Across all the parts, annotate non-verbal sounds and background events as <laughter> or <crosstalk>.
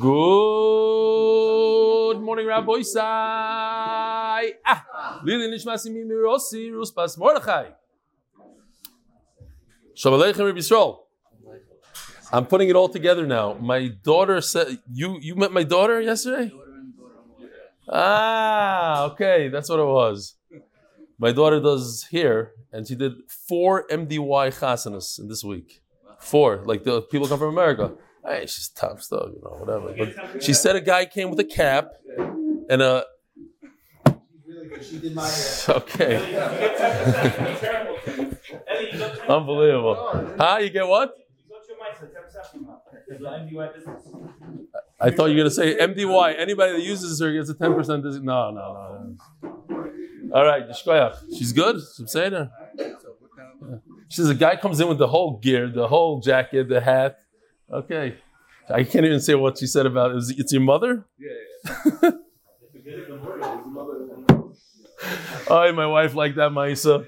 Good morning, Rabbi Isai. Ah, Lili Nishmasi Mimirosi Ruspas Mordechai. Rabbi Yisrael. I'm putting it all together now. My daughter said, you, you met my daughter yesterday? Ah, okay, that's what it was. My daughter does here, and she did four MDY chasanas in this week. Four, like the people come from America. Hey, she's top stuff, you know, whatever. But she said a guy came with a cap and a. She's really good. She did my hair. <laughs> Okay. Unbelievable. Huh? You get what? I thought you were going to say MDY. Anybody that uses her gets a 10% discount. No, no, no. no. All right, Yishkoyach. She's good? I'm saying her. She says a guy comes in with the whole gear, the whole jacket, the hat. Okay. I can't even say what she said about it. It's your mother? Yeah. oh, <laughs> my wife like that, Maisa.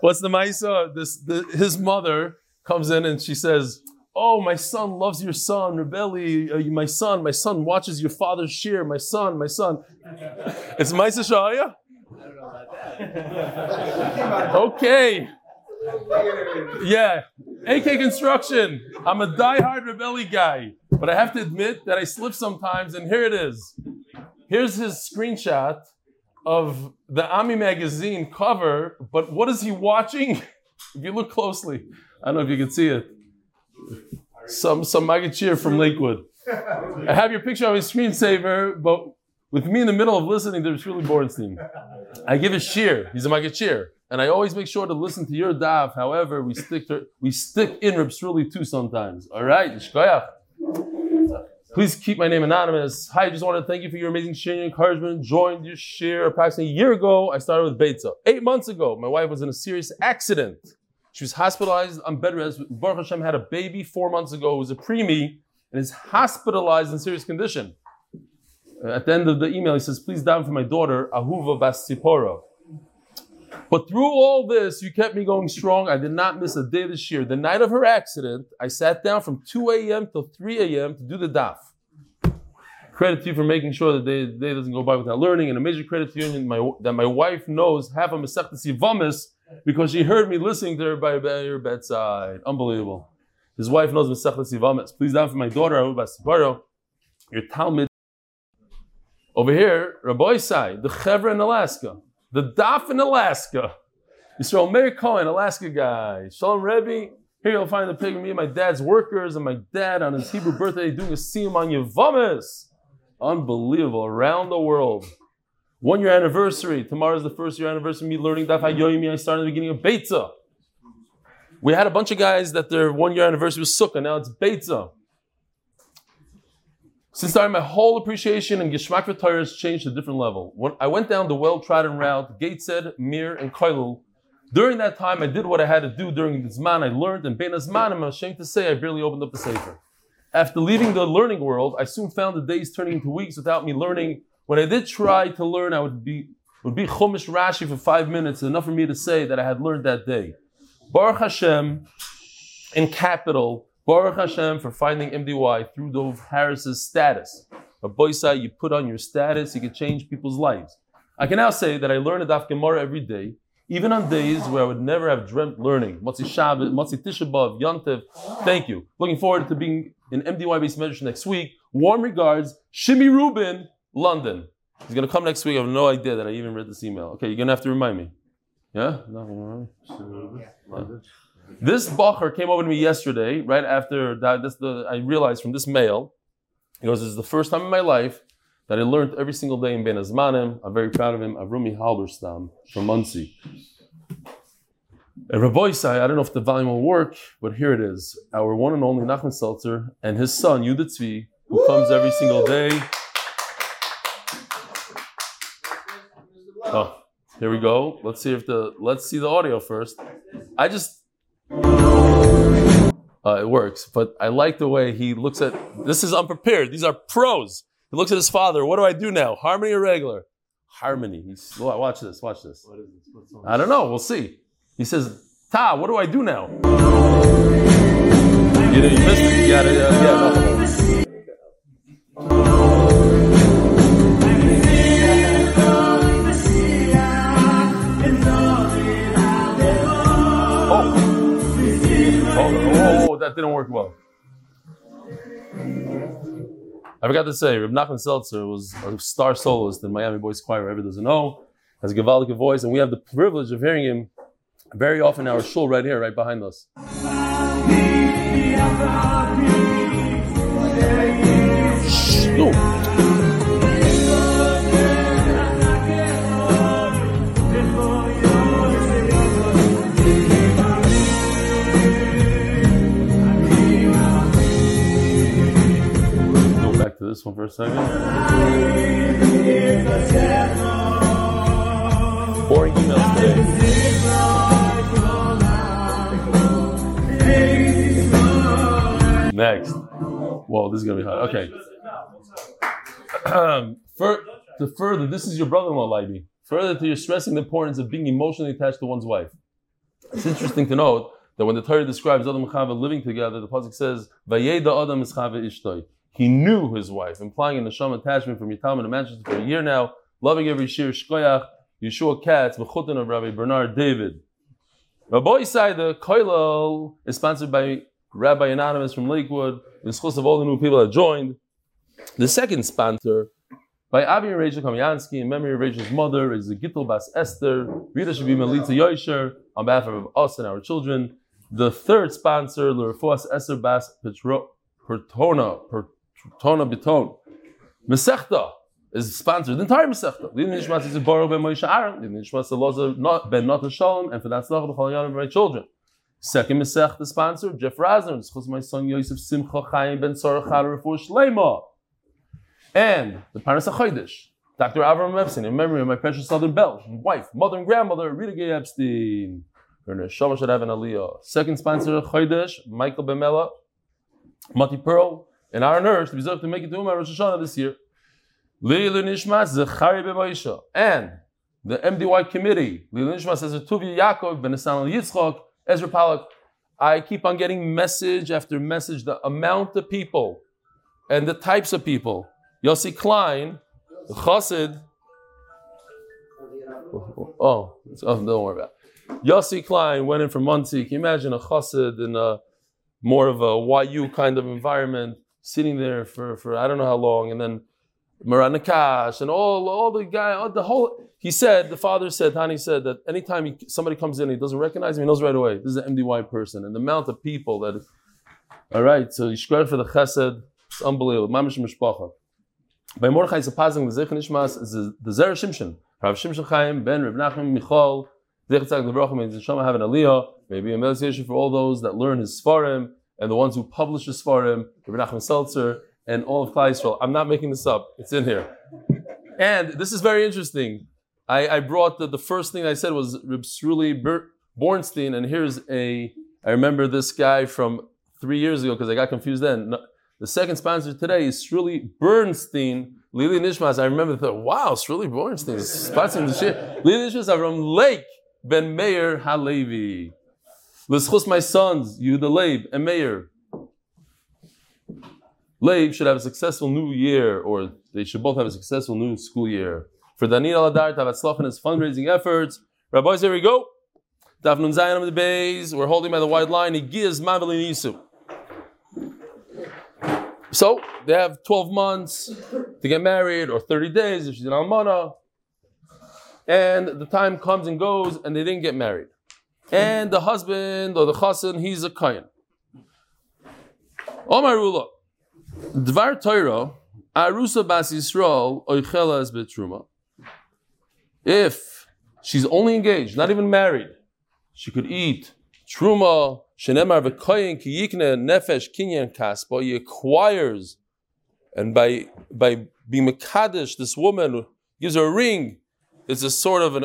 What's the Maisa? This, the, his mother comes in and she says, Oh, my son loves your son, Rebelli, uh, my son, my son watches your father's shear, my son, my son. It's Maisa Shaya? <laughs> okay. Yeah. AK Construction. I'm a die-hard Rebelli guy, but I have to admit that I slip sometimes, and here it is. Here's his screenshot of the Ami magazine cover, but what is he watching? if you look closely, I don't know if you can see it. Some some Magachir from Lakewood. I have your picture on my screensaver, but with me in the middle of listening to Sruli Bornstein. I give a cheer. He's a Magachir. And I always make sure to listen to your daf. However, we stick to we stick in Reb Sruli too sometimes. All right, Please keep my name anonymous. Hi, I just want to thank you for your amazing sharing and encouragement. Joined your share approximately a year ago. I started with Beitza. Eight months ago, my wife was in a serious accident. She was hospitalized on bed rest. Baruch Hashem had a baby four months ago. It was a preemie and is hospitalized in serious condition. At the end of the email, he says, please down for my daughter, Ahuva Bas Tzipora. But through all this, you kept me going strong. I did not miss a day this year. The night of her accident, I sat down from 2 a.m. till 3 a.m. to do the daf. Credit to you for making sure that the day doesn't go by without learning, and a major credit to you my, that my wife knows half of Masechta Sivamis because she heard me listening to her by her bedside. Unbelievable. His wife knows Masechta Sivamis. Please down for my daughter, Abu your Talmud. Over here, Rabbi the Chevra in Alaska, the Daf in Alaska. Yisrael Meir Cohen, Alaska guy. Shalom Rebbe. Here you'll find the picture of me and my dad's workers and my dad on his Hebrew birthday doing a siyum on Yavamis. Unbelievable. Around the world. One year anniversary. Tomorrow is the first year anniversary of me learning Daf HaYoyimi. I started in the beginning of Beitza. We had a bunch of guys that their one year anniversary was Sukkah. Now it's Beitza. Since then, my whole appreciation and Geshmak for Torah has changed to a different level. When I went down the well-trodden route, Gateshead, Mir, and Koilul, during that time, I did what I had to do during the Zman. I learned, and Bein Zman, I'm ashamed to say, I barely opened up the Sefer. After leaving the learning world, I soon found the days turning into weeks without me learning. When I did try to learn, I would be would be Chumash Rashi for five minutes, enough for me to say that I had learned that day. Baruch Hashem, in capital, Baruch Hashem for finding MDY through Dov Harris's status. A boysai, you put on your status, you can change people's lives. I can now say that I learn a Daf Gemara every day, even on days where I would never have dreamt learning. Motzi Shabbat, Motzi Tisha Yontev. Thank you. Looking forward to being in MDY based measures next week. Warm regards, Shimi Rubin, London. He's going to come next week. I have no idea that I even read this email. Okay, you're going to have to remind me. Yeah? No, London. This bacher came over to me yesterday, right after that. This the I realized from this mail. He goes, "This is the first time in my life that I learned every single day in Ben Azmanim. I'm very proud of him. Avrumi Halberstam from Monsey." And Rabbi Isai, I don't know if the volume will work, but here it is. Our one and only Nachman Seltzer and his son Yudah Tzvi, who Woo! comes every single day. Oh, here we go. Let's see if the let's see the audio first. I just uh, it works. But I like the way he looks at this is unprepared. These are pros. He looks at his father. What do I do now? Harmony or regular? Harmony. He's watch this. Watch this. What is this? I don't know. We'll see. He says, "Ta, what do I do now?" You know, you missed it. You gotta, uh, yeah, didn't work well. I forgot to say, Reb Nachman Seltzer was a star soloist in Miami Boys Choir. Whoever doesn't know, has a Gavaldic voice, and we have the privilege of hearing him very often in our shul right here, right behind us. Shh, back this one for a second. Boring emails today. Next. Whoa, this is gonna be hard. Okay. Um, for, to further, this is your brother-in-law, Leiby. Further to your stressing the importance of being emotionally attached to one's wife. It's interesting to note that when the Torah describes Adam and Chava living together, the pasuk says, "Vayeda Adam is Chava ishtoi." He knew his wife, implying an Neshama attachment from Yitam and Manchester for a year now, loving every shir shkoyach, Yeshua Katz, Mechutin of Rabbi Bernard David. Rabbi the Koilal is sponsored by Rabbi Anonymous from Lakewood, in schus of all the new people that joined. The second sponsor, by Avi and Rachel Kamyansky, in memory of Rachel's mother, is the Gittel Bas Esther, Rita be Melita Yosher, on behalf of us and our children. The third sponsor, Lurfuas Esther Bas Petro, Pertona, Tona Biton. Mesechta is sponsored. The entire Mesechta. The Nishmas is a borrow ben Moshe Aaron. The Nishmas Loza ben Natan Shalom, and for that tzlach b'chol yanim my children. Second Mesechta sponsor, Jeff Rasner. It's my son Yosef Simcha Chaim ben Sarah Char Refuah Shleima. And the Paras HaChodesh. Dr. Avram Epstein, in memory of my precious Southern Belle, wife, mother, and grandmother, Rita Gay Epstein. Her neshama should have an aliyah. Second sponsor, Chodesh, Michael Bemela, Mati Pearl, and our nurse to be to make it to Uman Rosh Hashanah this year. Leilu Nishmas Zechari B'Maisha. And the MDY committee, Leilu Nishmas says Tuvi Yaakov Ben Esan Yitzchok, Ezra Palak. I keep on getting message after message, the amount of people and the types of people. Yossi Klein, Chassid. Oh, oh, don't worry about it. Yossi Klein went in from Monsey. Can you imagine a Chassid in a more of a YU kind of environment? Sitting there for, for I don't know how long, and then Maranakash and all all the guy, all the whole. He said the father said Hani said that anytime he, somebody comes in, he doesn't recognize him, he knows right away this is an MDY person, and the amount of people that. All right, so Yishkar for the Chesed, it's unbelievable. Mamish Mishpacha. By Mordechai a the Zech Nishmas is the Zer Shimshon, Rav Shimshon Chaim Ben Rav Nachman Michal. Zech Tzak Levrachim means Neshama have an Aliyah. Maybe a meditation for all those that learn his Sfarim and the ones who publish the Svarim, Rabbi Nachman Seltzer, and all of Klal Yisrael. I'm not making this up. It's in here. And this is very interesting. I, I brought the, the first thing I said was Reb Sruli Bornstein, and here's a, I remember this guy from three years ago because I got confused then. No, the second sponsor today is Sruli Bernstein, Lili Nishmas. I remember, thought, wow, Sruli Bernstein is sponsoring the shit. Lili Nishmas are from Lake Ben Meir Halevi. L'schus my sons, Yehuda Leib and Meir. Leib should have a successful new year, or they should both have a successful new school year. For Daniel Aladar to have in his fundraising efforts. Rabbis, here we go. Dafnun Zayin of the Bays, we're holding by the wide line. He gives Maveli Nisu. So they have 12 months to get married, or 30 days if she's an almana. And the time comes and goes, and they didn't get married and the husband or the chassan, he's a kayan. Omar Rula, Dvar Torah, Arusa Bas Yisrael, Oichela betruma. If she's only engaged, not even married, she could eat truma, shenemar v'koyin ki yikne nefesh kinyan kaspa, he acquires, and by, by being Makadish, this woman gives her a ring, it's a sort of an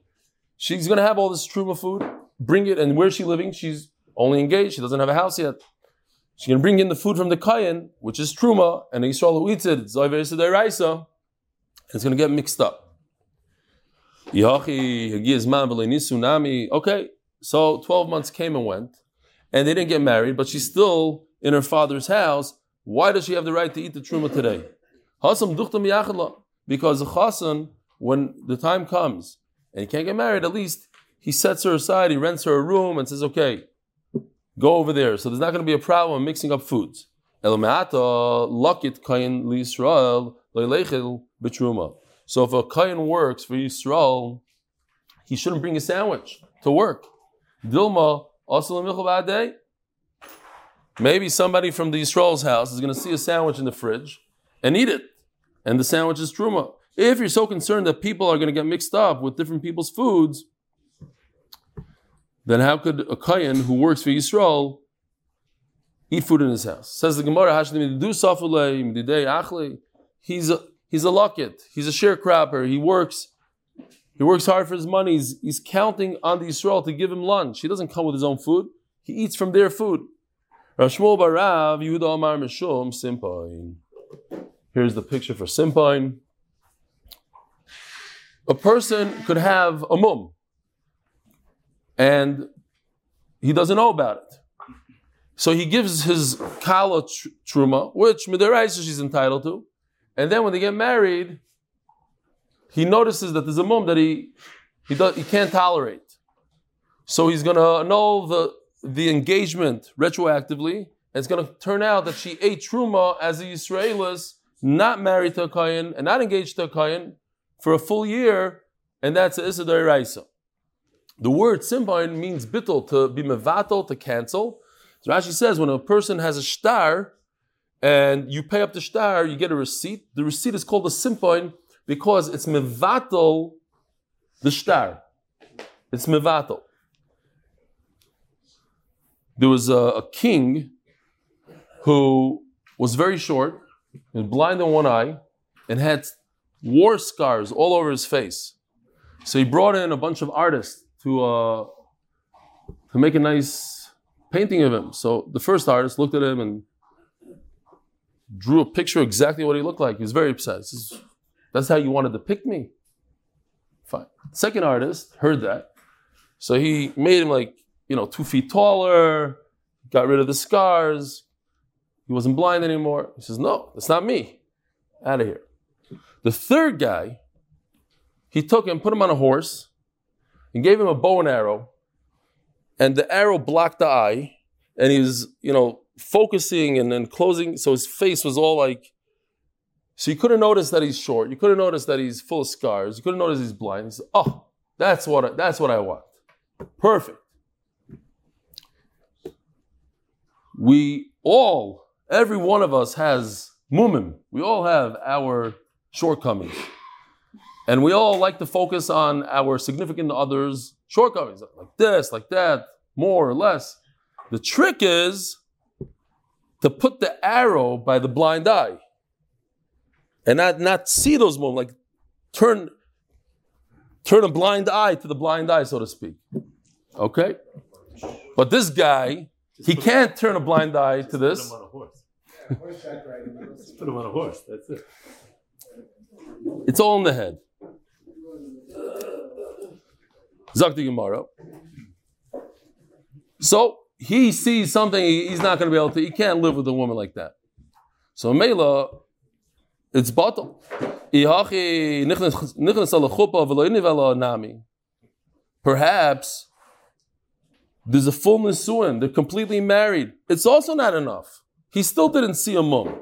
She's going to have all this truma food, bring it, and where's she living? She's only engaged. She doesn't have a house yet. She's going to bring in the food from the kayan, which is truma, and Yisrael who eats it, it's Zayver it's going to get mixed up. Okay, so 12 months came and went, and they didn't get married, but she's still in her father's house. Why does she have the right to eat the truma today? Because the chasan, when the time comes and he can't get married, at least he sets her aside, he rents her a room and says, okay, go over there. So there's not going to be a problem mixing up foods. So if a kain works for Yisrael, he shouldn't bring a sandwich to work. Dilma Maybe somebody from the Yisrael's house is going to see a sandwich in the fridge and eat it, and the sandwich is truma. If you're so concerned that people are going to get mixed up with different people's foods, then how could a kayan who works for Yisrael eat food in his house? Says the Gemara, he's a he's a locket, he's a sharecropper, he works, he works hard for his money, he's, he's counting on the Yisrael to give him lunch. He doesn't come with his own food, he eats from their food. Here's the picture for Simpoin. A person could have a mum and he doesn't know about it. So he gives his kala tr- truma, which midiraisa she's entitled to, and then when they get married, he notices that there's a mum that he he, he can't tolerate. So he's going to annul the the engagement retroactively. And it's going to turn out that she ate truma as a Yisraelis, not married to a kohen and not engaged to a kohen for a full year, and that's Issa Raisa. The word simbain means bittel, to be mevatel, to cancel. So Rashi says when a person has a star and you pay up the star, you get a receipt. The receipt is called a simbain because it's mevatel the star. It's mevatel. There was a, a king who was very short, and blind in one eye, and had war scars all over his face. So he brought in a bunch of artists to uh, to make a nice painting of him. So the first artist looked at him and drew a picture exactly what he looked like. He was very upset. Says, That's how you want to depict me. Fine. Second artist heard that, so he made him like you know two feet taller, got rid of the scars. He wasn't blind anymore. He says, "No, that's not me. Out of here." The third guy, he took him, put him on a horse, and gave him a bow and arrow, and the arrow blocked the eye, and he was, you know, focusing and then closing, so his face was all like. So you couldn't notice that he's short. You couldn't notice that he's full of scars. You couldn't notice he's blind. He said, "Oh, that's what I, that's what I want. Perfect." We all, every one of us has mumim. We all have our shortcomings. And we all like to focus on our significant others' shortcomings, like this, like that, more or less. The trick is to put the arrow by the blind eye and not, not see those moments, like turn, turn a blind eye to the blind eye, so to speak. Okay? But this guy, he can't turn a blind eye to this. Put him on a horse. Put him on a horse. That's it. It's all in the head. Zakti Gemara. So he sees something he's not going to be able to. He can't live with a woman like that. So Mela, it's bottle. Perhaps there's a full nisuin. They're completely married. It's also not enough. He still didn't see a mum.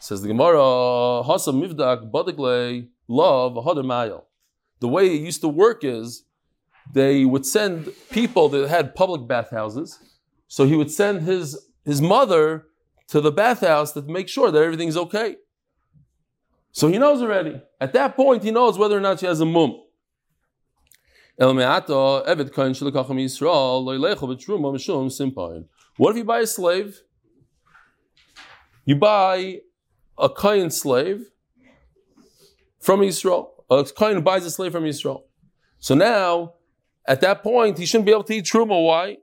Says the Gemara, Hasa Mivdak Badigle Love Hadamayel. The way it used to work is they would send people that had public bathhouses. So he would send his, his mother to the bathhouse to make sure that everything's okay. So he knows already. At that point, he knows whether or not she has a mum. What if you buy a slave? You buy a Kayan slave from Israel. A Kayan buys a slave from Israel. So now, at that point, he shouldn't be able to eat truma. Why?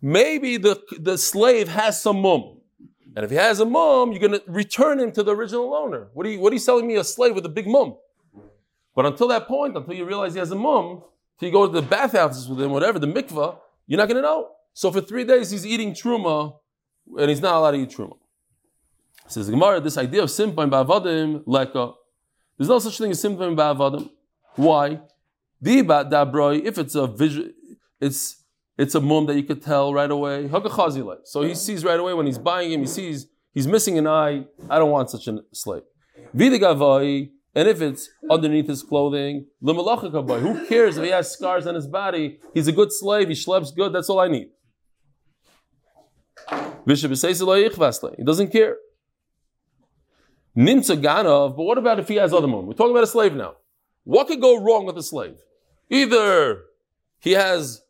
maybe the, the slave has some mum. And if he has a mum, you're going to return him to the original owner. What are, you, what are you selling me a slave with a big mum? But until that point, until you realize he has a mum, till you go to the bathhouses with him, whatever, the mikvah, you're not going to know. So for three days, he's eating truma, and he's not allowed to eat truma. Says the Gemara, this idea of simpan ba'avadim leka. There's no such thing as simpan ba'avadim. Why? If it's a vision, it's it's a mum that you could tell right away. So he sees right away when he's buying him, he sees he's missing an eye. I don't want such a slave. And if it's underneath his clothing, boy, who cares if he has scars on his body? He's a good slave, he schleps good, that's all I need. Bishop says he doesn't care. Nimtza Ganov, but what about if he has other mum? We're talking about a slave now. What could go wrong with a slave? Either he has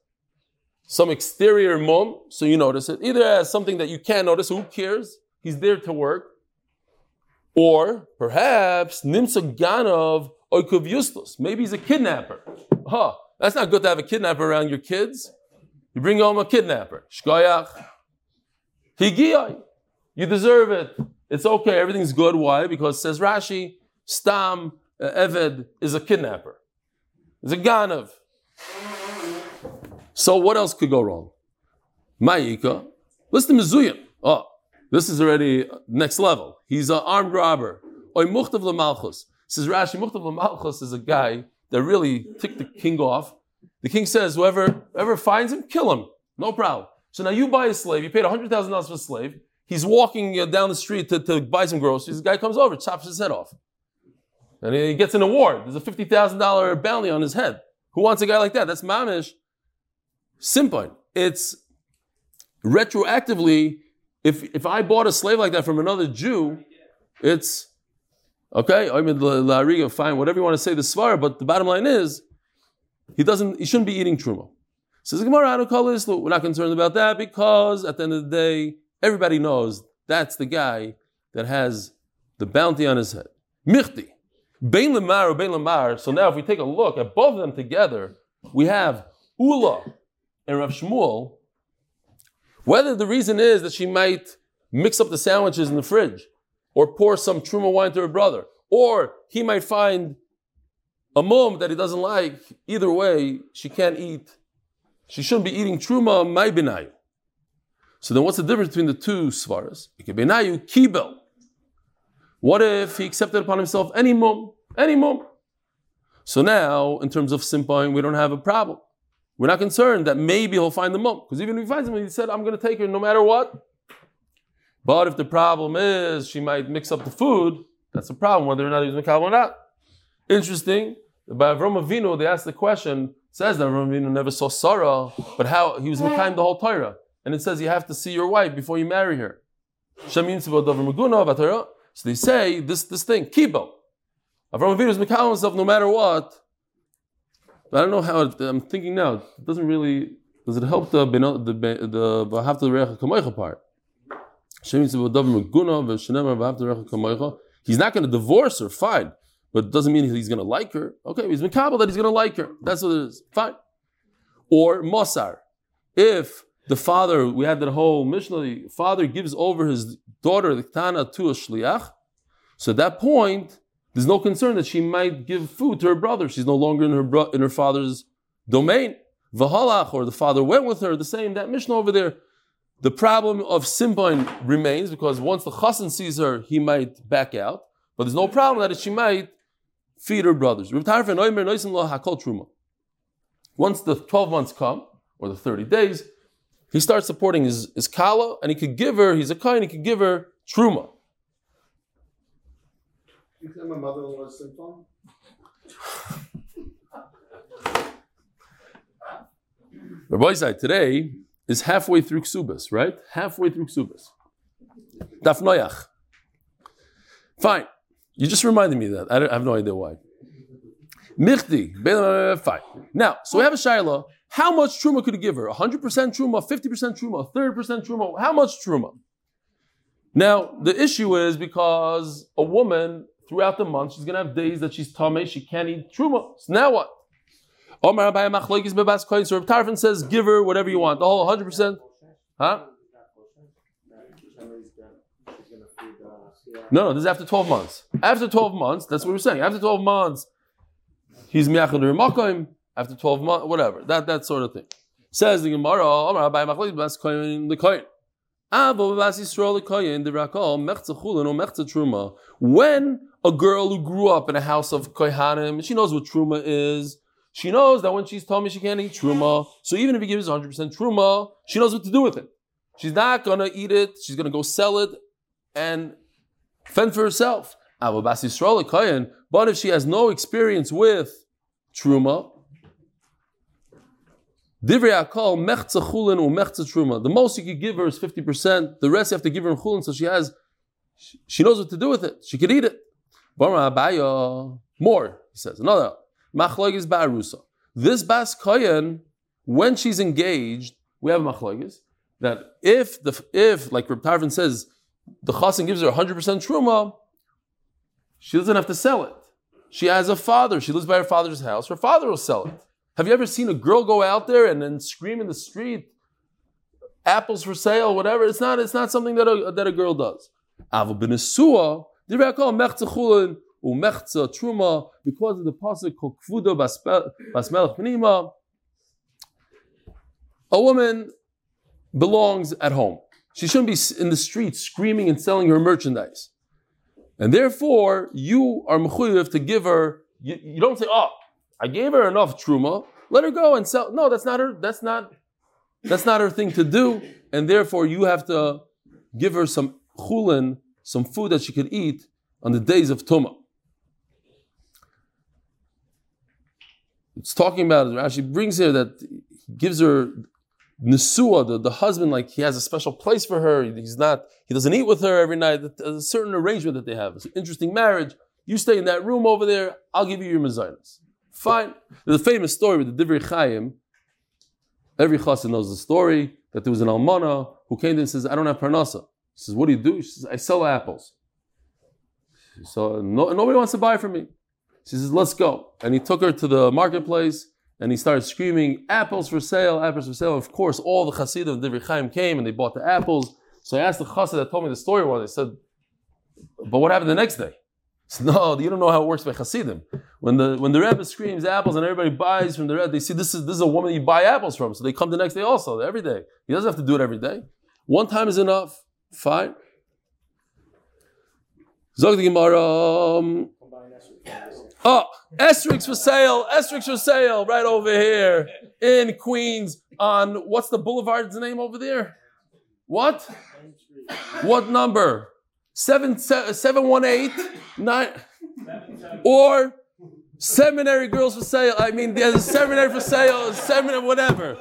some exterior mum, so you notice it. Either as something that you can't notice, who cares? He's there to work. Or perhaps Nimsa Ganov Oikuv. Maybe he's a kidnapper. Huh, that's not good to have a kidnapper around your kids. You bring home a kidnapper. Shkoyach. Higiyai. You deserve it. It's okay, everything's good. Why? Because says Rashi, Stam uh, Eved is a kidnapper. It's a Ganav. So what else could go wrong? Ma'ika, listen to Mizuyim. Oh, this is already next level. He's an armed robber. Oy Muchtav Lamalchus. Says Rashi, Muchtav Lamalchus is a guy that really ticked the king off. The king says, whoever, whoever finds him, kill him. No problem. So now you buy a slave, you paid $100,000 for a slave, he's walking uh, down the street to, to buy some groceries, the guy comes over, chops his head off. And he gets an award. There's a $50,000 bounty on his head. Who wants a guy like that? That's mamish Simple. It's retroactively, if, if I bought a slave like that from another Jew, it's okay. I mean, la fine, whatever you want to say the svar, but the bottom line is, he doesn't, he shouldn't be eating truma. Says Gemara. We're not concerned about that because at the end of the day, everybody knows that's the guy that has the bounty on his head. Michti. Bein lemar or oh, bein lemar. So now, if we take a look at both of them together, we have ula, and Rav Shmuel, whether the reason is that she might mix up the sandwiches in the fridge, or pour some truma wine to her brother, or he might find a mom that he doesn't like, either way, she can't eat. She shouldn't be eating truma my benayu. So then what's the difference between the two svaras? Benayu kibel. What if he accepted upon himself any mum? Any mum. So now, in terms of simpine, we don't have a problem. We're not concerned that maybe he'll find the mum. Because even if he finds him, he said, I'm going to take her no matter what. But if the problem is she might mix up the food, that's a problem, whether or not he's Mikal or not. Interesting. By Avram Avinu, they asked the question, says that Avram never saw Sarah, but how he was Mikhaim the whole Torah. And it says you have to see your wife before you marry her. So they say this, this thing, kibo. Avram Avinu is Mikhaim himself no matter what, but I don't know how. It, I'm thinking now. It doesn't really. Does it help the the the Vahavta Recha Kamoicha part? He's not going to divorce her, fine, but it doesn't mean he's going to like her. Okay, he's that he's going to like her. That's what it is. Fine. Or Mosar, if the father, we had that whole Mishnah, the father gives over his daughter, the Tana, to a shliach. So at that point, there's no concern that she might give food to her brother. She's no longer in her bro- in her father's domain. Vahalach, or the father went with her, the same, that Mishnah over there. The problem of Simbain remains because once the chassan sees her, he might back out. But there's no problem that she might feed her brothers. Once the 12 months come, or the 30 days, he starts supporting his, his kala, and he could give her, he's a kind, he could give her truma. You think my mother-in-law's symptom? Rabbi Zai, today is halfway through Ksubas, right? Halfway through Ksubas. Daf Noyach. Fine. You just reminded me of that. I, I have no idea why. Michti. Fine. Now, so we have a Shaila. How much truma could he give her? 100% truma, 50% truma, 30% truma? How much truma? Now, the issue is because a woman throughout the month. She's going to have days that she's tame, she can't eat truma. So now what? Omar Tarfon says, give her whatever you want, the whole 100%. Huh? No, no, this is after 12 months. After 12 months, that's what we're saying. After 12 months, he's miyachad makom. After 12 months, whatever. That that sort of thing. Says the Gemara, Amar Bas Koyin Lekoyin. Avo Bas Yisrael Lekoyin Mechza Chulin or Truma. When a girl who grew up in a house of Kohanim, she knows what Truma is. She knows that when she's told me she can't eat Truma, so even if he gives 100% Truma, she knows what to do with it. She's not gonna eat it. She's gonna go sell it and fend for herself. But if she has no experience with truma, Divrei Akal mechza chulin or mechza truma. The most you could give her is fifty percent. The rest you have to give her in chulin, so she has, she knows what to do with it. She could eat it. More, he says. Another machlogis ba'arusa. This bas koyen, when she's engaged, we have machlogis that if the if like Reb says the chassan gives her 100% truma, she doesn't have to sell it. She has a father. She lives by her father's house. Her father will sell it. Have you ever seen a girl go out there and then scream in the street, apples for sale, whatever? It's not, it's not something that a, that a girl does. Truma, because of the pasuk called kvuda basmelech pnima, a woman belongs at home. She shouldn't be in the street screaming and selling her merchandise. And therefore, you are mechuyev to give her, you, you, don't say, oh, I gave her enough truma, let her go and sell. No, that's not her, that's not, that's not her thing to do. And therefore, you have to give her some chulin, some food that she could eat on the days of tuma. It's talking about, Rashi brings here that he gives her Nesua, the, the husband, like he has a special place for her. He's not, he doesn't eat with her every night. There's a certain arrangement that they have. It's an interesting marriage. You stay in that room over there, I'll give you your mezainas. Fine. There's a famous story with the Divrei Chaim. Every chassid knows the story that there was an almana who came in and says, I don't have parnasa. He says, What do you do? She says, I sell apples. So no, nobody wants to buy from me. She says, Let's go. And he took her to the marketplace and he started screaming, apples for sale, apples for sale. Of course, all the Hasidim of Divrei Chaim came and they bought the apples. So I asked the Chassid that told me the story one, I said, but what happened the next day? Said, no, you don't know how it works by Hasidim. When the when the Rebbe screams apples and everybody buys from the Rebbe, they see this is this is a woman you buy apples from. So they come the next day also, every day. He doesn't have to do it every day. One time is enough. Fine. Zog the Gemara. Um, Oh, Estrix for sale. Estrix for sale right over here in Queens on what's the boulevard's name over there? What? What number? Seven seven one eight nine or seminary girls for sale. I mean, there's a seminary for sale, seminary whatever.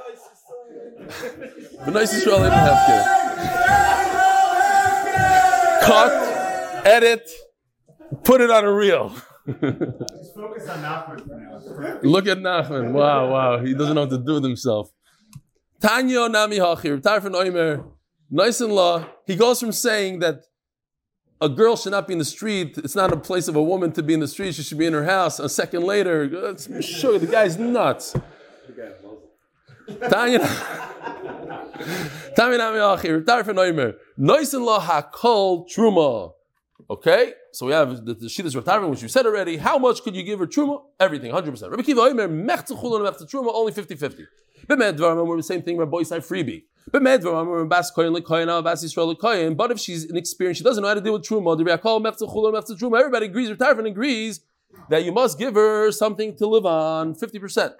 The nicest Israel here. Cut, edit, put it on a reel. Just focus on Nachman for now. <laughs> Look at Nachman. Wow, wow. He doesn't know what to do with himself. Tanya Nami Hachir, Tarfin Oimer, nice in law. He goes from saying that a girl should not be in the street. It's not a place of a woman to be in the street. She should be in her house. A second later, sure, the guy's nuts. Tanya <laughs> Tanya Nami Hachir, Tarfin Oimer, nice in law Hakol Truma. Okay, so we have the, the Rav which you said already. How much could you give her truma? Everything, 100%. Rabbi Kiva Omer, mechza chulun mechza truma, only 50-50. B'medvar, we're the same thing, Rabbi Isai freebie. B'medvar, we're bas koyin lekoyin, bas Yisrael lekoyin. But if she's inexperienced, she doesn't know how to deal with truma, the Reakol mechza chulun mechza truma, everybody agrees, Rav agrees that you must give her something to live on, 50%.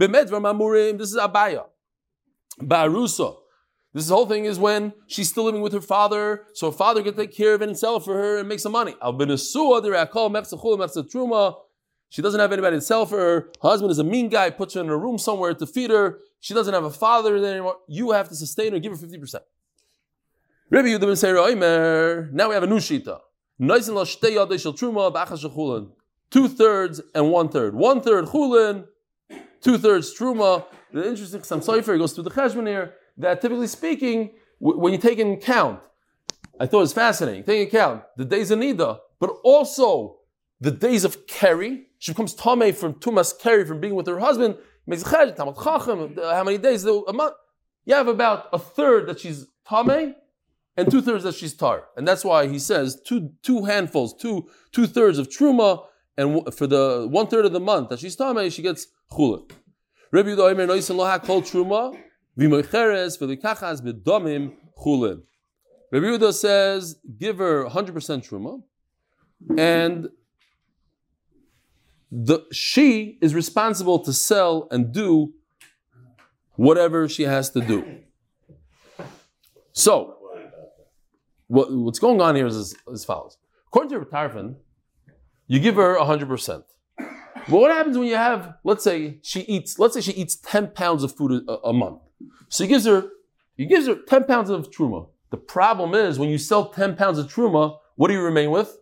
B'medvar mamurim, this is abaya. Barusa. This whole thing is when she's still living with her father, so her father can take care of it and sell it for her and make some money. She doesn't have anybody to sell for her. Her husband is a mean guy, puts her in a room somewhere to feed her. She doesn't have a father anymore. You have to sustain her, give her 50%. Rabbi Yehuda say, Now we have a new shita. Two thirds and one third. One third chulin, two thirds truma. The interesting Sam Sofer goes through the cheshbon here that typically speaking, w- when you take in account, I thought it was fascinating, take in account the days of Nida, but also the days of Kerry. She becomes Tomei from Tumas Kerry from being with her husband. How many days? A month. you have about a third that she's tame and two thirds that she's tar. And that's why he says two, two handfuls, two, two thirds of truma, and for the one third of the month that she's tame, she gets chulin. Rabbi Yehuda Omer Noisin Loha Kol Truma V'moicheres V'likachas B'domim Chulin. Rabbi Yehuda says give her 100% truma, and the she is responsible to sell and do whatever she has to do. So, what, what's going on here is as, as follows. According to Tarfin, you give her 100%. But what happens when you have, let's say she eats, let's say she eats 10 pounds of food a, a month. So he gives her, he gives her 10 pounds of truma. The problem is when you sell 10 pounds of truma, what do you remain with?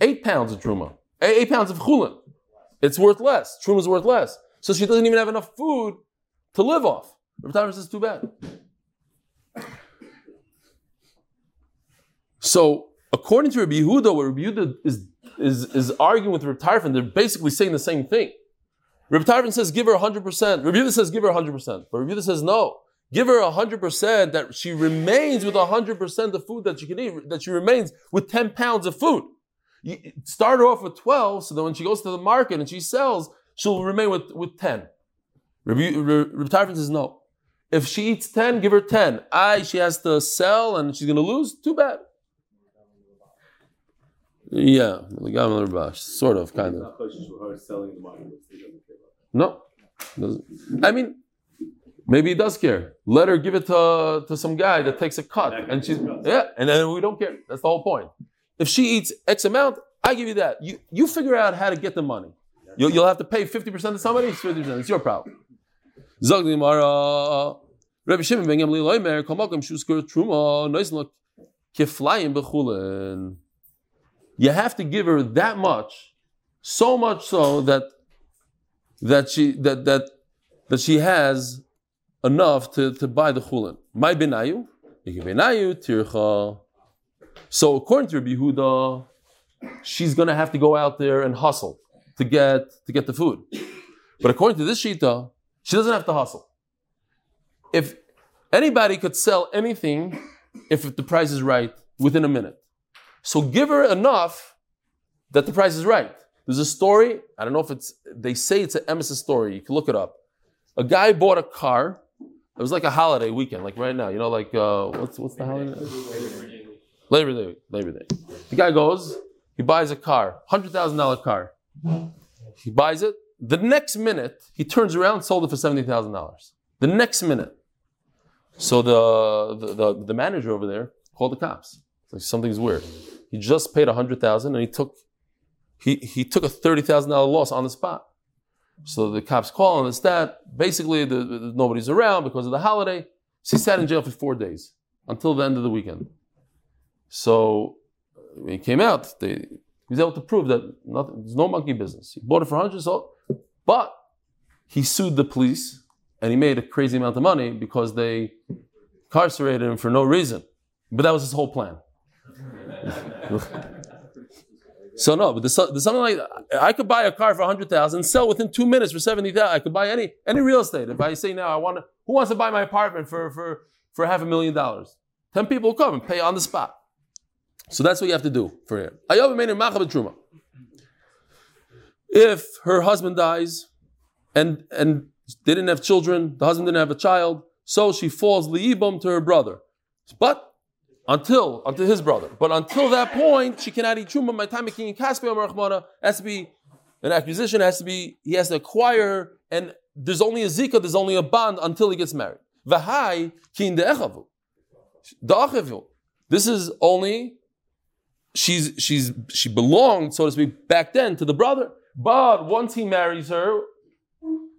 Eight pounds of truma. Eight, pounds of chulin. It's worth less. Truma is worth less. So she doesn't even have enough food to live off. Rabbi Tarfin says, too bad. So, according to Rabbi Yehuda, what Rabbi Yehuda is, is, is arguing with Rabbi Tarfin, they're basically saying the same thing. Rabbi Tarfin says, give her 100%. Rabbi Yehuda says, give her 100%. But Rabbi Yehuda says, no. Give her 100% that she remains with 100% of food that she can eat, that she remains with 10 pounds of food. You start her off with 12, so that when she goes to the market and she sells, she'll remain with, with 10. Rabbi, Rabbi Tarfin says, no. If she eats 10, give her 10. I, she has to sell and she's going to lose, too bad. Yeah, sort of, kind of. Not kosher for her selling the marketplace. He doesn't care about No. I mean, maybe he does care. Let her give it to, to some guy that takes a cut, and she's yeah, and then we don't care. That's the whole point. If she eats X amount, I give you that. You you figure out how to get the money. You'll, you'll have to pay fifty percent to somebody. It's fifty percent. It's your problem. Zog the Gemara, Rabbi Shimon ben Gamliel Omer, Kol Makom Shusker Truma, Kiflayim Bechulin. You have to give her that much, so much so that that she that that that she has enough to, to buy the chulin. My benayu, benayu tircha. So according to Rabbi Yehuda, she's gonna have to go out there and hustle to get to get the food. But according to this shita, she doesn't have to hustle. If anybody could sell anything, if the price is right, within a minute. So give her enough that the price is right. There's a story, I don't know if it's, they say it's an emesis story, you can look it up. A guy bought a car, it was like a holiday weekend, like right now, you know, like, uh, what's, what's the holiday? Labor Day, Labor Day. The guy goes, he buys a car, $100,000 car. He buys it. The next minute, he turns around, sold it for $70,000. The next minute. So the, the, the, the manager over there called the cops. Like something's weird. He just paid 100,000 and he took he, he took a $30,000 loss on the spot. So the cops call and it's that. Basically, the, the- nobody's around because of the holiday. So he sat in jail for four days until the end of the weekend. So uh, when he came out, they, he was able to prove that nothing, there's no monkey business. He bought it for hundreds, so, but he sued the police and he made a crazy amount of money because they incarcerated him for no reason. But that was his whole plan. <laughs> <laughs> So no, but there's, there's something like I could buy a car for hundred thousand, sell within two minutes for seventy thousand. I could buy any any real estate. If I say now I want to, who wants to buy my apartment for for for half a million dollars? Ten people will come and pay on the spot. So that's what you have to do for truma. If her husband dies, and and they didn't have children, the husband didn't have a child, so she falls liibum to her brother. But until until his brother. But until that point, she cannot eat truma. My time king kaspi Rachmana has to be an acquisition. Has to be he has to acquire, and there's only a zika. There's only a bond until he gets married. V'hai kin de'echavu. Da'achavu. This is only she's she's she belonged, so to speak, back then to the brother. But once he marries her,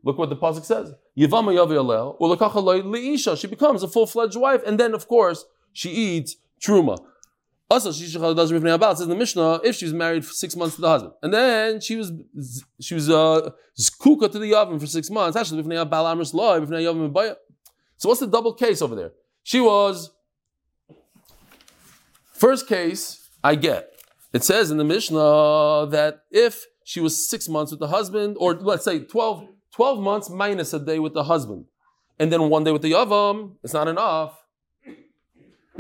look what the pasuk says. Yivama yavi loy. She becomes a full fledged wife, and then of course she eats truma. Also, she does rivnei abal. It says the Mishnah, if she was married for six months to the husband, and then she was she was uh, zkuka to the yavim for six months. Actually. So what's the double case over there? She was first case. I get. It says in the Mishnah that if she was six months with the husband, or let's say 12, 12 months minus a day with the husband, and then one day with the Yavam, it's not enough.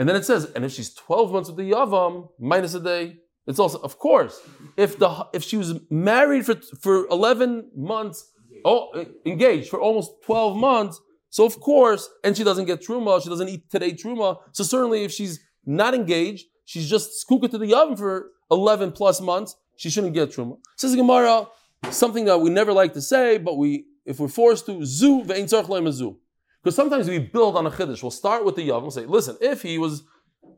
And then it says, and if she's 12 months with the Yavam, minus a day, it's also, of course, if the if she was married for, for 11 months, oh, engaged for almost 12 months, so of course, and she doesn't get truma, she doesn't eat today truma. So certainly, if she's not engaged, she's just skuka to the oven for 11 plus months, she shouldn't get truma. Says Gemara, something that we never like to say, but we, if we're forced to, zu ve'in zu. Because sometimes we build on a chiddush. We'll start with the yavam and say, listen, if he was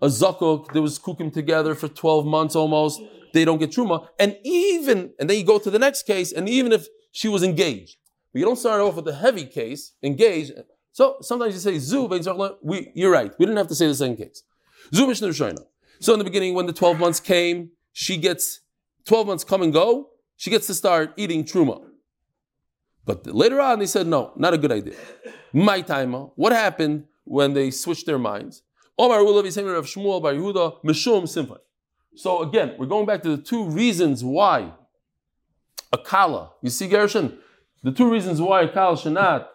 a zakuk, there was kukim together for 12 months almost, they don't get truma. And even, and then you go to the next case, and even if she was engaged, but you don't start off with the heavy case, engaged. So sometimes you say zu, we, you're right. We didn't have to say the second case. Zu So in the beginning, when the 12 months came, she gets, 12 months come and go, she gets to start eating truma. But later on, they said, no, not a good idea. My time, what happened when they switched their minds? So again, we're going back to the two reasons why a kala, you see Gershon, the two reasons why a Kal should not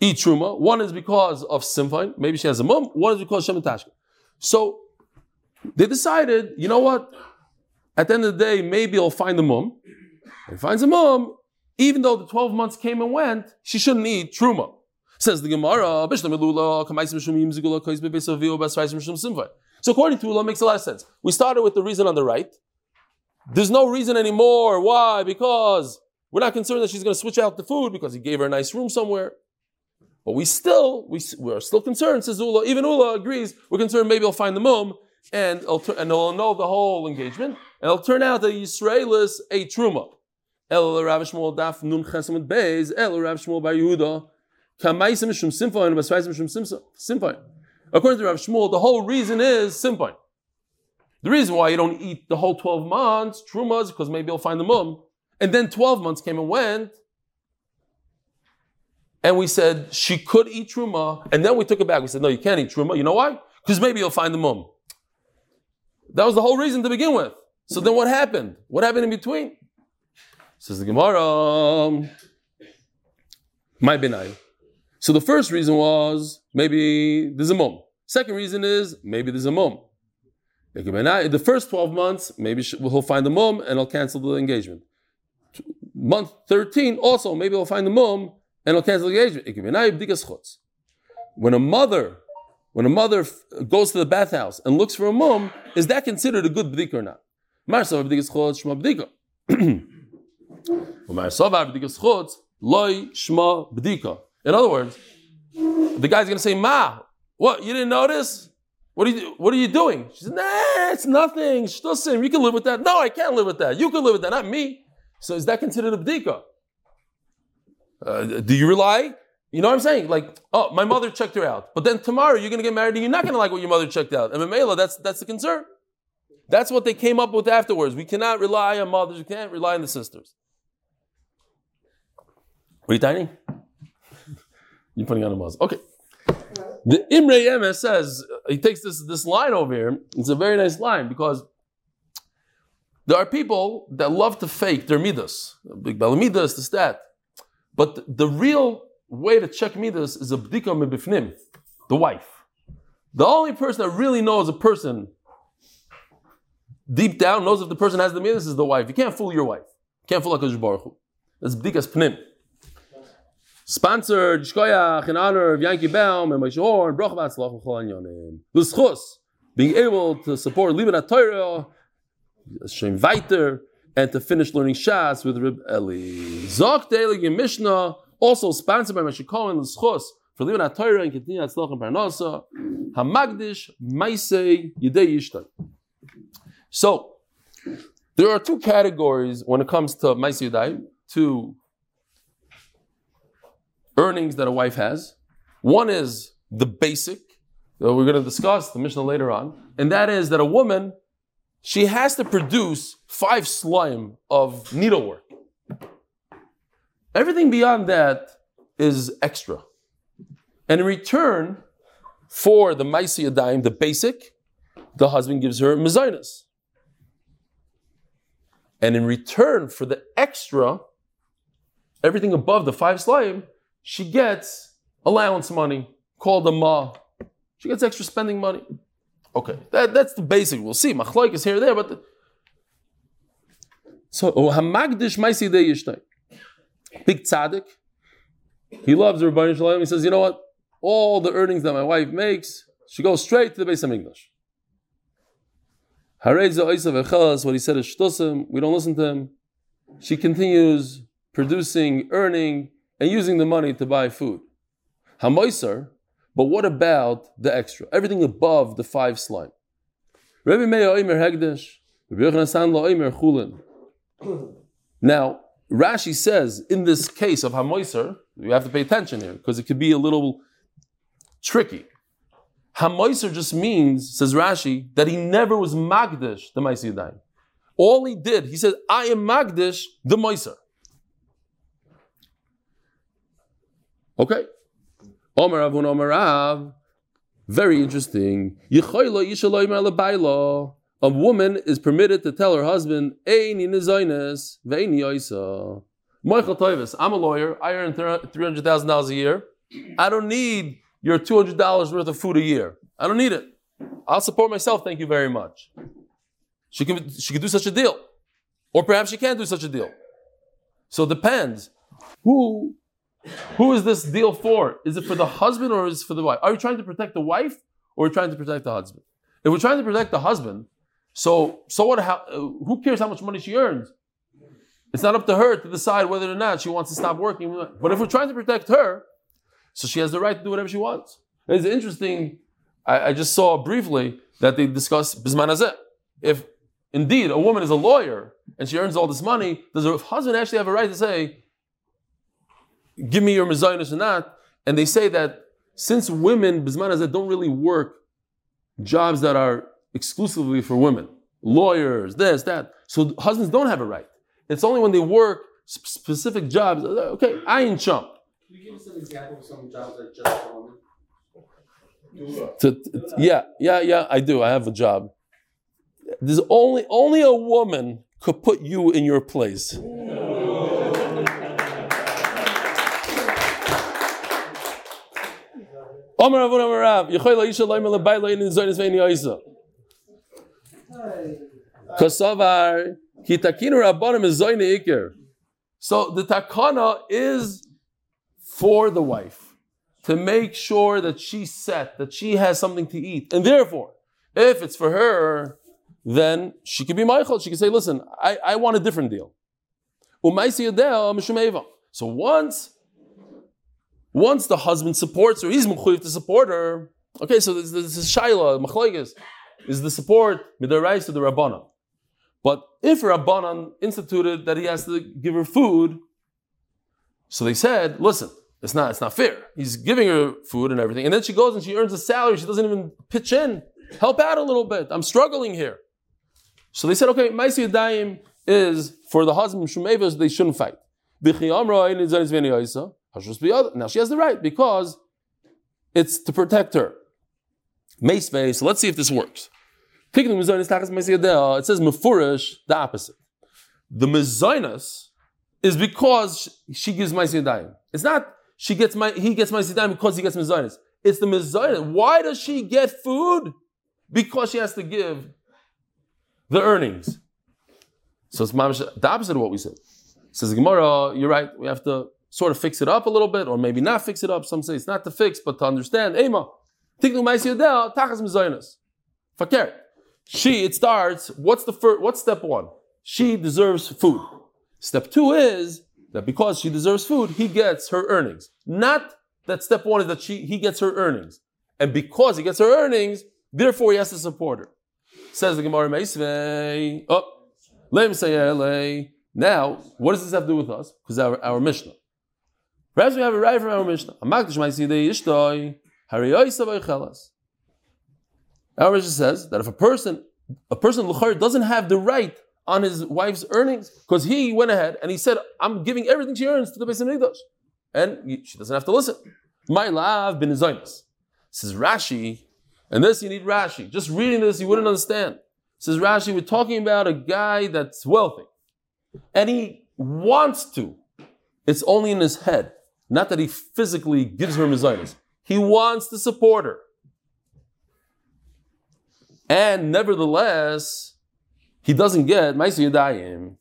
eat Truma, one is because of Simfon, maybe she has a mum, one is because Shem Tashka. So they decided, you know what? At the end of the day, maybe I'll find the mum. He finds a mum, even though the 12 months came and went, she shouldn't eat Truma. Says the Gemara, so according to Ula, makes a lot of sense. We started with the reason on the right. There's no reason anymore. Why? Because we're not concerned that she's going to switch out the food because he gave her a nice room somewhere. But we still, we, we're still concerned, says Ula. Even Ula agrees, we're concerned maybe he'll find the mum and, and they'll know the whole engagement. And it'll turn out that Yisraelis ate Truma. El Rav Shmuel Daf Nun Beis, El Rav Shmuel Bar Yehuda, Kamaisim Simfon, Basvaisim. According to Rav Shmuel, the whole reason is Simfon. The reason why you don't eat the whole 12 months, Truma, is because maybe you'll find the mum. And then 12 months came and went. And we said she could eat truma. And then we took it back. We said, no, you can't eat truma. You know why? Because maybe you'll find the mum. That was the whole reason to begin with. So then what happened? What happened in between? Says the Gemara. My benai. So the first reason was maybe there's a mom. Second reason is maybe there's a mum. The first 12 months, maybe he'll find the mom and he'll cancel the engagement month 13, also, maybe I'll find the mom and I'll cancel the engagement. When a mother, when a mother goes to the bathhouse and looks for a mom, is that considered a good bdika or not? <clears throat> In other words, the guy's going to say, Ma, what, you didn't notice? What are you, what are you doing? She said, Nah, it's nothing. Shtusim, you can live with that. No, I can't live with that. You can live with that, not me. So is that considered a bdika? Uh, do you rely? You know what I'm saying? Like, oh, my mother checked her out, but then tomorrow you're going to get married and you're not going to like what your mother checked out. And Mamela, that's that's the concern. That's what they came up with afterwards. We cannot rely on mothers. We can't rely on the sisters. Are you tiny? You're putting on a muzzle. Okay. The Imrei Emes says he takes this this line over here. It's a very nice line because there are people that love to fake their midas. Big midas, this, that. But the real way to check midas is a bdika mebifnim, the wife. The only person that really knows a person deep down, knows if the person has the midas is the wife. You can't fool your wife. You can't fool HaKadosh Baruch Hu. That's bdikas pnim. Sponsored, Shkoyach, in honor of Yankee Baum and Moshe Horn, Baruch Vatzlach, L'schus, being able to support Libin Torah, Shem Weiter, and to finish learning Shas with Rib Eli. Zok Delig Mishnah, also sponsored by Moshe Cohen, L'schos, for living at Torah and continue at Tzlach and Parnasa, Hamagdish, Maisei, Yidei Yishtai. So, there are two categories when it comes to Maisei Yidei, two earnings that a wife has. One is the basic, that we're going to discuss the Mishnah later on, and that is that a woman she has to produce five slime of needlework. Everything beyond that is extra. And in return for the Maisi the basic, the husband gives her mezainas. And in return for the extra, everything above the five slime, she gets allowance money, called a ma. She gets extra spending money. Okay, that, that's the basic. We'll see. Machloik is here there, but the, so oh, Hamagdish Maisi Yishtai. Big tzaddik. He loves Rabbi Shalom. He says, you know what? All the earnings that my wife makes, she goes straight to the base of English. What he said is shtusim. We don't listen to him. She continues producing, earning, and using the money to buy food. Hamoisar, but what about the extra? Everything above the five slime. Rabbi Meir Oimer Hegdesh, Rabbi Yochanan Oimer Chulin. Now, Rashi says in this case of Hamoiser, you have to pay attention here because it could be a little tricky. Hamoiser just means, says Rashi, that he never was Magdish, the Maisiyadayim. All he did, he said, I am Magdish, the Moiser. Okay. Omer Avun Omer Av. Very interesting. A woman is permitted to tell her husband, Michael Toivis, I'm a lawyer. I earn $300,000 a year. I don't need your $200 worth of food a year. I don't need it. I'll support myself, thank you very much. She can, she can do such a deal. Or perhaps she can't do such a deal. So it depends. Who, who is this deal for? Is it for the husband or is it for the wife? Are you trying to protect the wife or are you trying to protect the husband? If we're trying to protect the husband, so, so what? How, who cares how much money she earns? It's not up to her to decide whether or not she wants to stop working. But if we're trying to protect her, so she has the right to do whatever she wants. It's interesting. I, I just saw briefly that they discuss bisman If indeed a woman is a lawyer and she earns all this money, does her husband actually have a right to say, "Give me your mezainis or not"? And they say that since women bisman don't really work jobs that are exclusively for women. Lawyers, this, that. So husbands don't have a right. It's only when they work specific jobs. Uh, okay, I ain't chump. Can you give us an example of some jobs that just for women? To, to, yeah, yeah, yeah, I do. I have a job. There's only only a woman could put you in your place. Omer Avon Omer Rav, Yechoy Veini Oisa. Kosovar kitakinu rabbanim is. So the takana is for the wife to make sure that she's set, that she has something to eat, and therefore, if it's for her, then she can be Michael. She can say, "Listen, I, I want a different deal." So once, once the husband supports her, he's mechuyev to support her. Okay, so this, this is shaila machlokes is the support midaraisa to the rabbanon. But if rabbanon instituted that he has to give her food, so they said, listen, it's not, it's not fair. He's giving her food and everything, and then she goes and she earns a salary. She doesn't even pitch in, help out a little bit. I'm struggling here. So they said, okay, Maisi Yadayim is for the husband Shumevas, they shouldn't fight. Now she has the right because it's to protect her. So let's see if this works. It says mefurish the opposite. The mezainas is because she gives ma'asiyadayim. It's not she gets my he gets ma'asiyadayim because he gets mezainas. It's the mezainas. Why does she get food? Because she has to give the earnings. So it's the opposite of what we said. Says Gemara, you're right. We have to sort of fix it up a little bit, or maybe not fix it up. Some say it's not to fix, but to understand. Ema, Tiknu Maisiyadel, Tachas Mezainas. Fakir. She, it starts, what's the first, what's step one? She deserves food. Step two is that because she deserves food, he gets her earnings. Not that step one is that she, he gets her earnings. And because he gets her earnings, therefore he has to support her. Says the Gemara Meisvei. Oh, now, what does this have to do with us? Because our, our Mishnah. Perhaps we have a right from our Mishnah. Our Mishnah says that if a person, a person doesn't have the right on his wife's earnings because he went ahead and he said, "I'm giving everything she earns to the Beis Hamikdash," and she doesn't have to listen. My love bin Zaynis. Says Rashi, and this you need Rashi. Just reading this, you wouldn't understand. Says Rashi, we're talking about a guy that's wealthy, and he wants to. It's only in his head. Not that he physically gives her mezainis. He wants to support her. And nevertheless, he doesn't get Maisi Yadayim.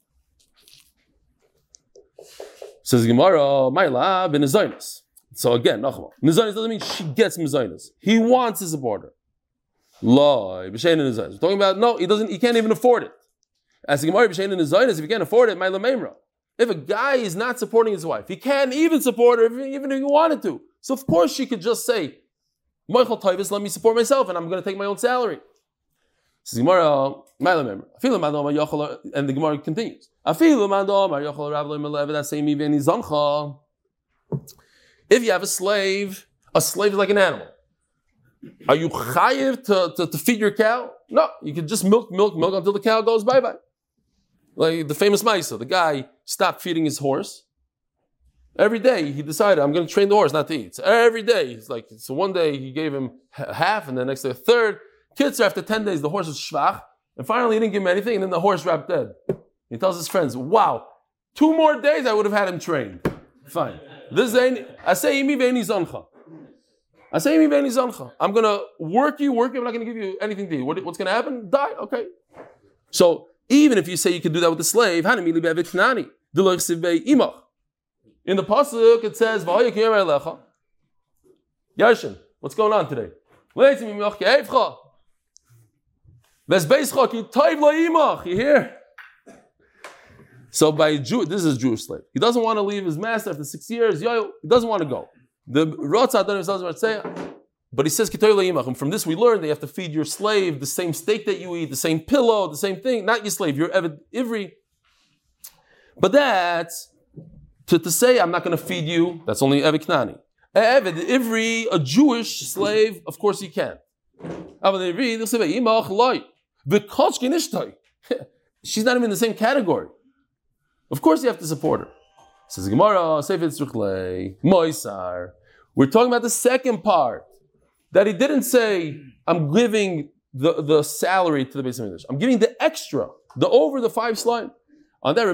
Says Gemara, my lab in Zainis. So again. Mizainis doesn't mean she gets Mizainis. He wants to support her. Loi, B'shein in We're talking about, no, he doesn't, he can't even afford it. As Gemara, B'shein in Zainis, if he can't afford it, my Lamemra. If a guy is not supporting his wife, he can't even support her even if he wanted to. So of course she could just say, Michael Tavis, let me support myself and I'm going to take my own salary. And the Gemara continues. If you have a slave, a slave is like an animal. Are you chayiv to, to, to, feed your cow? No, you can just milk, milk, milk until the cow goes bye bye. Like the famous Maisa, the guy stopped feeding his horse. Every day he decided, I'm going to train the horse not to eat. So every day, he's like, so one day he gave him half, and the next day a third. Kids, after 10 days, the horse was schwach, and finally he didn't give him anything, and then the horse wrapped dead. He tells his friends, wow, two more days I would have had him trained. Fine. This ain't, I say imi zoncha. I say imi zoncha. I'm gonna work you, work you. I'm not gonna give you anything to eat. What, what's gonna happen? Die. Okay. So even if you say you can do that with the slave, in the pasuk it says Yashin, what's going on today? You hear? So by Jew, this is a Jewish slave. He doesn't want to leave his master after six years. He doesn't want to go. The Ratzah doesn't say, but he says From this we learn that you have to feed your slave the same steak that you eat, the same pillow, the same thing. Not your slave, your Ivri. But that's to, to say I'm not going to feed you. That's only Evid Knani. Evid Ivri, a Jewish slave, of course he can. <laughs> She's not even in the same category. Of course, you have to support her. Says Gemara, Moisar. We're talking about the second part that he didn't say, "I'm giving the, the salary to the base English. I'm giving the extra, the over the five slime." On that,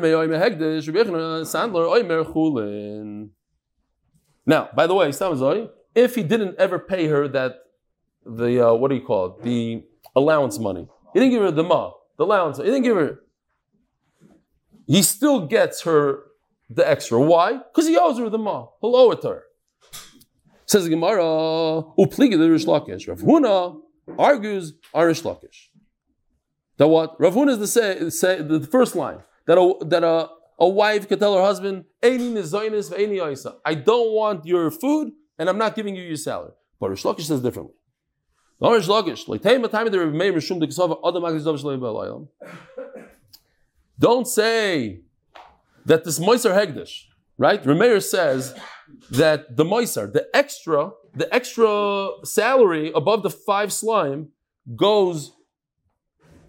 Now, by the way, if he didn't ever pay her that the uh, what do you call it, the allowance money, he didn't give her the ma, the allowance. He didn't give her he still gets her the extra. Why? Because he owes her the ma. He'll owe it to her. Says the Gemara, upligi the Rish Lakish. Rav Huna argues on Rish Lakish. That what? Rav Huna is the, say, say, the first line. That a, that a, a wife could tell her husband, I don't want your food and I'm not giving you your salary. But Rish Lakish says differently. Rish Lakish, don't say that this Moiser Hegdish, right? Remeir says that the Moiser, the extra, the extra salary above the five slime goes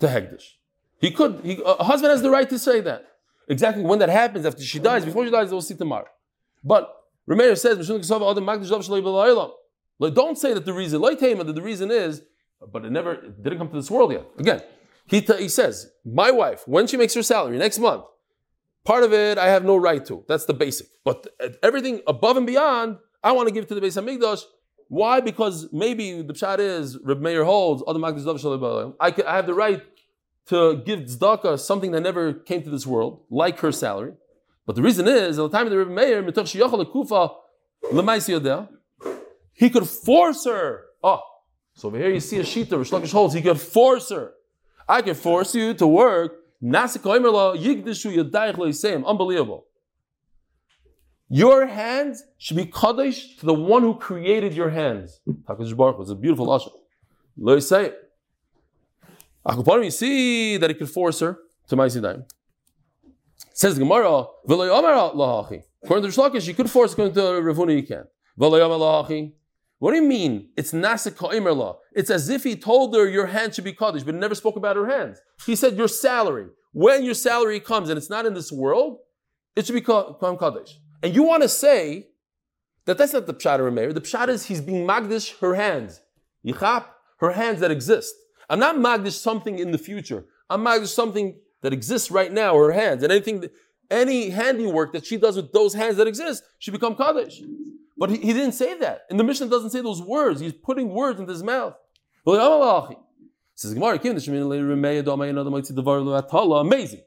to Hegdish. He could, he, a husband has the right to say that. Exactly when that happens, after she dies, before she dies, we'll see tomorrow. But Remeir says, don't say that the reason, that the reason is, but it never it didn't come to this world yet. Again, he, t- he says, my wife, when she makes her salary next month, part of it I have no right to. That's the basic. But everything above and beyond, I want to give to the Beis Hamikdash. Why? Because maybe the pshat is Reb Meir holds other I, I have the right to give tzedakah something that never came to this world, like her salary. But the reason is, at the time of the Reb Meir, he could force her. Oh, so over here you see a shita, of Lakish holds, he could force her I can force you to work. Unbelievable. Your hands should be kaddish to the one who created your hands. Was a beautiful lashon. Let say it. You see that he could force her to my Ma'asidayim. Says the Gemara, According to Rishlakish, you could force according to Ravuna, you can. What do you mean? It's nasa law. It's as if he told her your hand should be kaddish, but never spoke about her hands. He said your salary. When your salary comes and it's not in this world, it should be kaddish. And you want to say that that's not the pshat of Meir. The pshat is he's being magdish her hands. Yichap, her hands that exist. I'm not magdish something in the future. I'm magdish something that exists right now, her hands. And anything that, any handiwork that she does with those hands that exist, she become Kaddish. But he, he didn't say that. And the Mishnah doesn't say those words. He's putting words into his mouth. Amazing.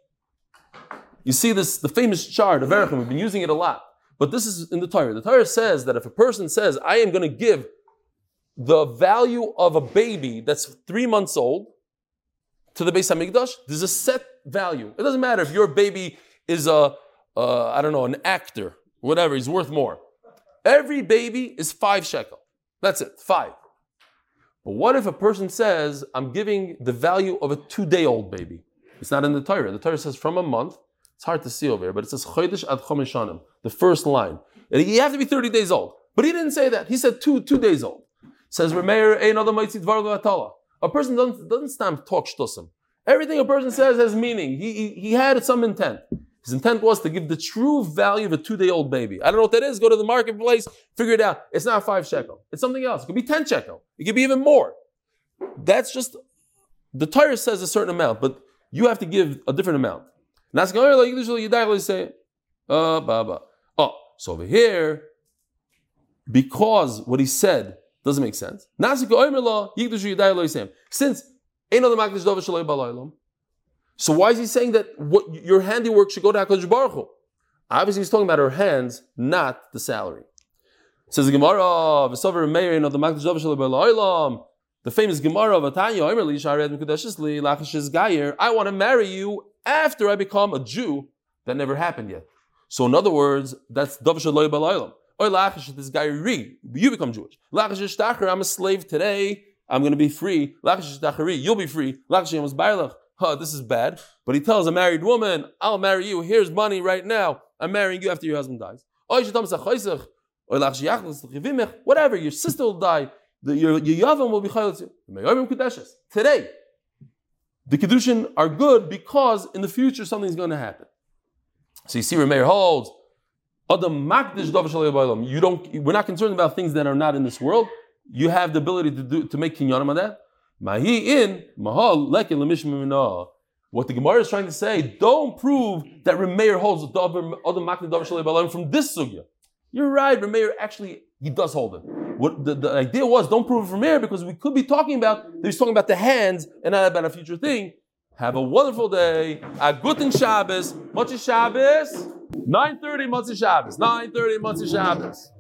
You see this, the famous chart of Erechim, we've been using it a lot. But this is in the Torah. The Torah says that if a person says, I am going to give the value of a baby that's three months old to the Beis Hamikdash, there's a set value. It doesn't matter if your baby is a, I don't know, an actor, whatever, he's worth more. Every baby is five shekel. That's it, five. But what if a person says, I'm giving the value of a two day old baby? It's not in the Torah. The Torah says from a month it's hard to see over here, but it says Chodesh ad the first line. And you have to be 30 days old. But he didn't say that. He said two, two days old. says Remeir another A person doesn't, doesn't stand talk shtusim. Everything a person says has meaning. He, he, he had some intent. His intent was to give the true value of a two-day-old baby. I don't know what that is. Go to the marketplace, figure it out. It's not five shekel. It's something else. It could be ten shekel. It could be even more. That's just the Torah says a certain amount, but you have to give a different amount. say, uh. Oh, so over here, because what he said doesn't make sense. Since so why is he saying that what your handiwork should go to Hakadosh Baruch Hu? Obviously, he's talking about her hands, not the salary. Says the Gemara, "V'sover meir of the the famous Gemara of Atanya, I want to marry you after I become a Jew. That never happened yet. So in other words, that's Or this guy you become Jewish. I'm a slave today. I'm going to be free. You'll be free. Huh, this is bad. But he tells a married woman, I'll marry you. Here's money right now. I'm marrying you after your husband dies. Whatever, your sister will die. Your, your Yavam will be Today, the Kedushin are good because in the future something's going to happen. So you see, Rameir holds, you don't, we're not concerned about things that are not in this world. You have the ability to do to make kinyanim on that. Mahi in mahal lekin What the Gemara is trying to say, don't prove that Rameir holds the other makna from this sugya. You're right, Rameir actually he does hold it. What the, the idea was, don't prove it from here because we could be talking about he's talking about the hands and not about a future thing. Have a wonderful day. A guten Shabbos. Motzei Shabbos. 9.30 Motzei Shabbos. 9.30 Motzei Shabbos.